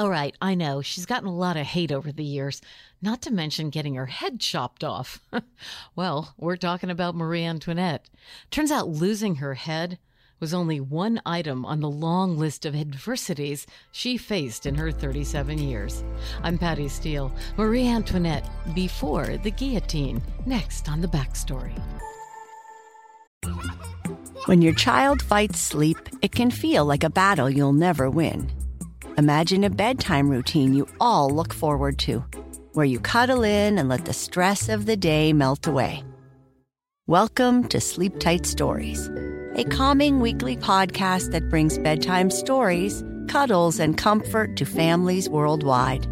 All right, I know. She's gotten a lot of hate over the years, not to mention getting her head chopped off. well, we're talking about Marie Antoinette. Turns out losing her head was only one item on the long list of adversities she faced in her 37 years. I'm Patty Steele. Marie Antoinette before the guillotine. Next on the backstory. When your child fights sleep, it can feel like a battle you'll never win. Imagine a bedtime routine you all look forward to, where you cuddle in and let the stress of the day melt away. Welcome to Sleep Tight Stories, a calming weekly podcast that brings bedtime stories, cuddles, and comfort to families worldwide.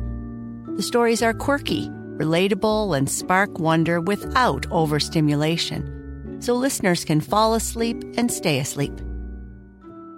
The stories are quirky, relatable, and spark wonder without overstimulation, so listeners can fall asleep and stay asleep.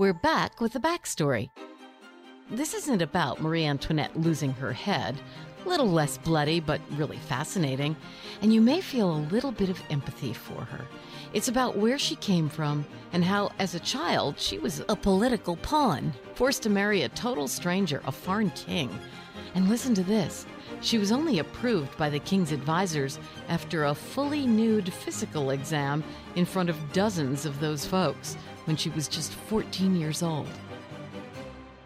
We're back with the backstory. This isn't about Marie Antoinette losing her head. A little less bloody, but really fascinating. And you may feel a little bit of empathy for her. It's about where she came from and how, as a child, she was a political pawn, forced to marry a total stranger, a foreign king. And listen to this she was only approved by the king's advisors after a fully nude physical exam in front of dozens of those folks when she was just 14 years old.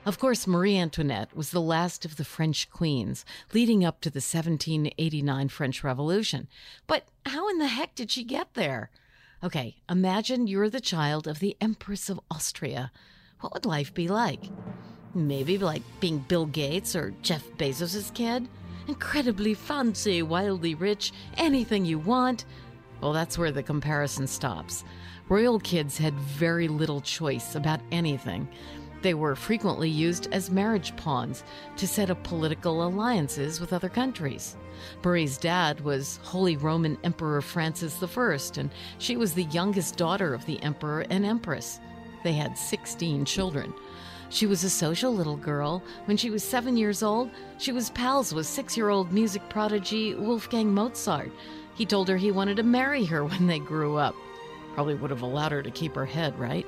Of course, Marie Antoinette was the last of the French queens leading up to the 1789 French Revolution. But how in the heck did she get there? Okay, imagine you're the child of the Empress of Austria. What would life be like? Maybe like being Bill Gates or Jeff Bezos' kid? Incredibly fancy, wildly rich, anything you want. Well, that's where the comparison stops. Royal kids had very little choice about anything. They were frequently used as marriage pawns to set up political alliances with other countries. Marie's dad was Holy Roman Emperor Francis I, and she was the youngest daughter of the emperor and empress. They had 16 children. She was a social little girl. When she was seven years old, she was pals with six year old music prodigy Wolfgang Mozart. He told her he wanted to marry her when they grew up. Probably would have allowed her to keep her head, right?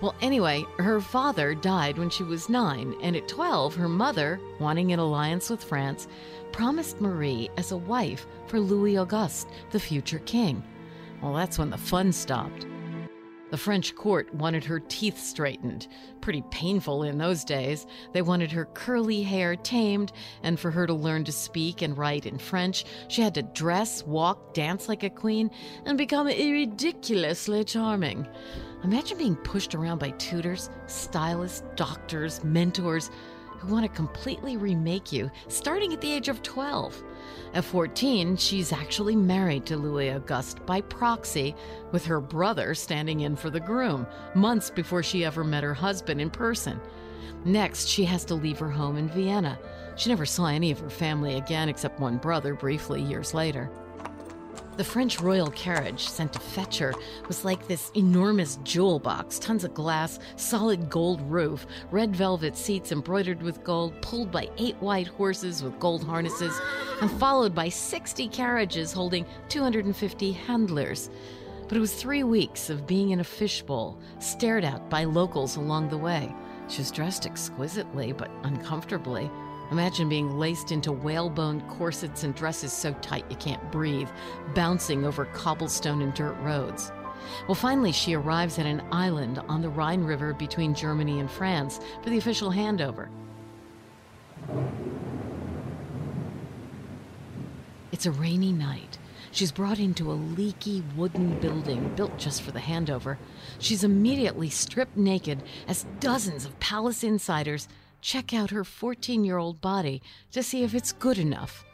Well, anyway, her father died when she was nine, and at 12, her mother, wanting an alliance with France, promised Marie as a wife for Louis Auguste, the future king. Well, that's when the fun stopped. The French court wanted her teeth straightened. Pretty painful in those days. They wanted her curly hair tamed, and for her to learn to speak and write in French, she had to dress, walk, dance like a queen, and become ridiculously charming. Imagine being pushed around by tutors, stylists, doctors, mentors who want to completely remake you, starting at the age of 12. At 14, she's actually married to Louis Auguste by proxy, with her brother standing in for the groom, months before she ever met her husband in person. Next, she has to leave her home in Vienna. She never saw any of her family again except one brother briefly years later. The French royal carriage sent to fetch her was like this enormous jewel box, tons of glass, solid gold roof, red velvet seats embroidered with gold, pulled by eight white horses with gold harnesses, and followed by 60 carriages holding 250 handlers. But it was three weeks of being in a fishbowl, stared at by locals along the way. She was dressed exquisitely, but uncomfortably. Imagine being laced into whalebone corsets and dresses so tight you can't breathe, bouncing over cobblestone and dirt roads. Well, finally, she arrives at an island on the Rhine River between Germany and France for the official handover. It's a rainy night. She's brought into a leaky wooden building built just for the handover. She's immediately stripped naked as dozens of palace insiders check out her 14 year old body to see if it's good enough.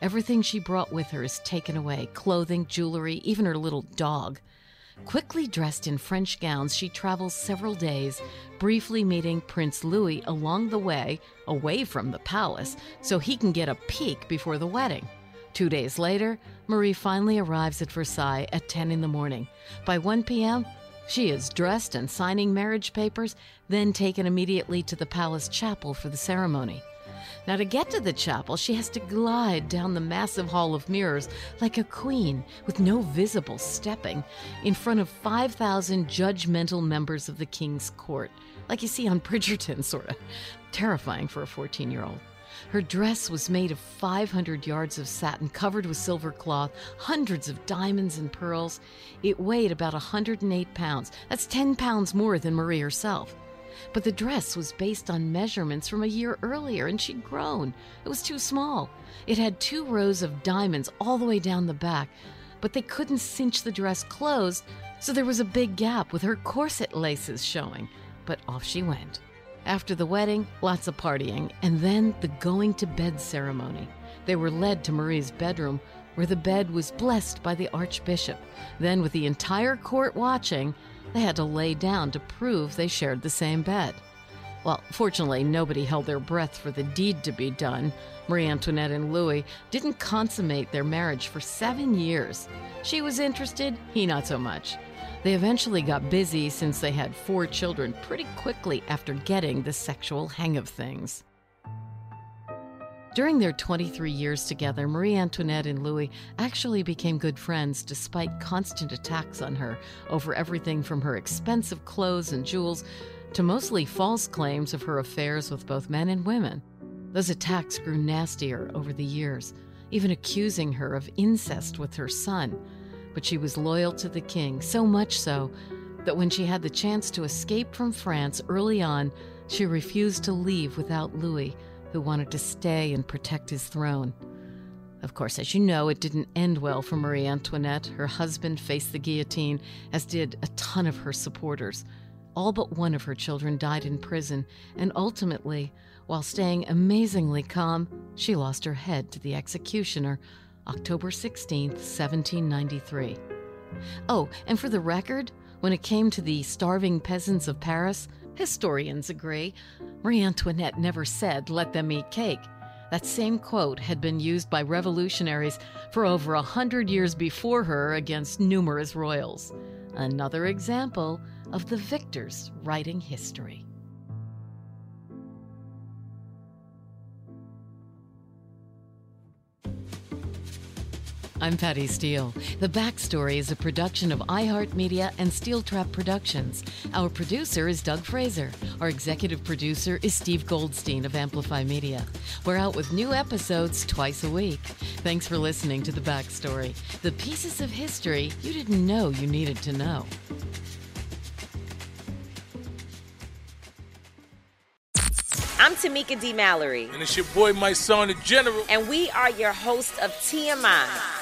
Everything she brought with her is taken away clothing, jewelry, even her little dog. Quickly dressed in French gowns, she travels several days, briefly meeting Prince Louis along the way, away from the palace, so he can get a peek before the wedding. Two days later, Marie finally arrives at Versailles at 10 in the morning. By 1 p.m., she is dressed and signing marriage papers, then taken immediately to the palace chapel for the ceremony. Now, to get to the chapel, she has to glide down the massive hall of mirrors like a queen with no visible stepping in front of 5,000 judgmental members of the king's court, like you see on Bridgerton, sort of. Terrifying for a 14 year old. Her dress was made of 500 yards of satin covered with silver cloth, hundreds of diamonds and pearls. It weighed about 108 pounds. That's 10 pounds more than Marie herself. But the dress was based on measurements from a year earlier, and she'd grown. It was too small. It had two rows of diamonds all the way down the back, but they couldn't cinch the dress closed, so there was a big gap with her corset laces showing. But off she went. After the wedding, lots of partying, and then the going to bed ceremony. They were led to Marie's bedroom, where the bed was blessed by the Archbishop. Then, with the entire court watching, they had to lay down to prove they shared the same bed. Well, fortunately, nobody held their breath for the deed to be done. Marie Antoinette and Louis didn't consummate their marriage for seven years. She was interested, he not so much. They eventually got busy since they had four children pretty quickly after getting the sexual hang of things. During their 23 years together, Marie Antoinette and Louis actually became good friends despite constant attacks on her over everything from her expensive clothes and jewels to mostly false claims of her affairs with both men and women. Those attacks grew nastier over the years, even accusing her of incest with her son but she was loyal to the king, so much so that when she had the chance to escape from France early on, she refused to leave without Louis, who wanted to stay and protect his throne. Of course, as you know, it didn't end well for Marie Antoinette. Her husband faced the guillotine, as did a ton of her supporters. All but one of her children died in prison, and ultimately, while staying amazingly calm, she lost her head to the executioner October 16, 1793. Oh, and for the record, when it came to the starving peasants of Paris, historians agree, Marie Antoinette never said, let them eat cake. That same quote had been used by revolutionaries for over a hundred years before her against numerous royals. Another example of the victors writing history. I'm Patty Steele. The Backstory is a production of iHeartMedia and Steel Trap Productions. Our producer is Doug Fraser. Our executive producer is Steve Goldstein of Amplify Media. We're out with new episodes twice a week. Thanks for listening to The Backstory, the pieces of history you didn't know you needed to know. I'm Tamika D. Mallory. And it's your boy, Mysonne, the General. And we are your host of TMI.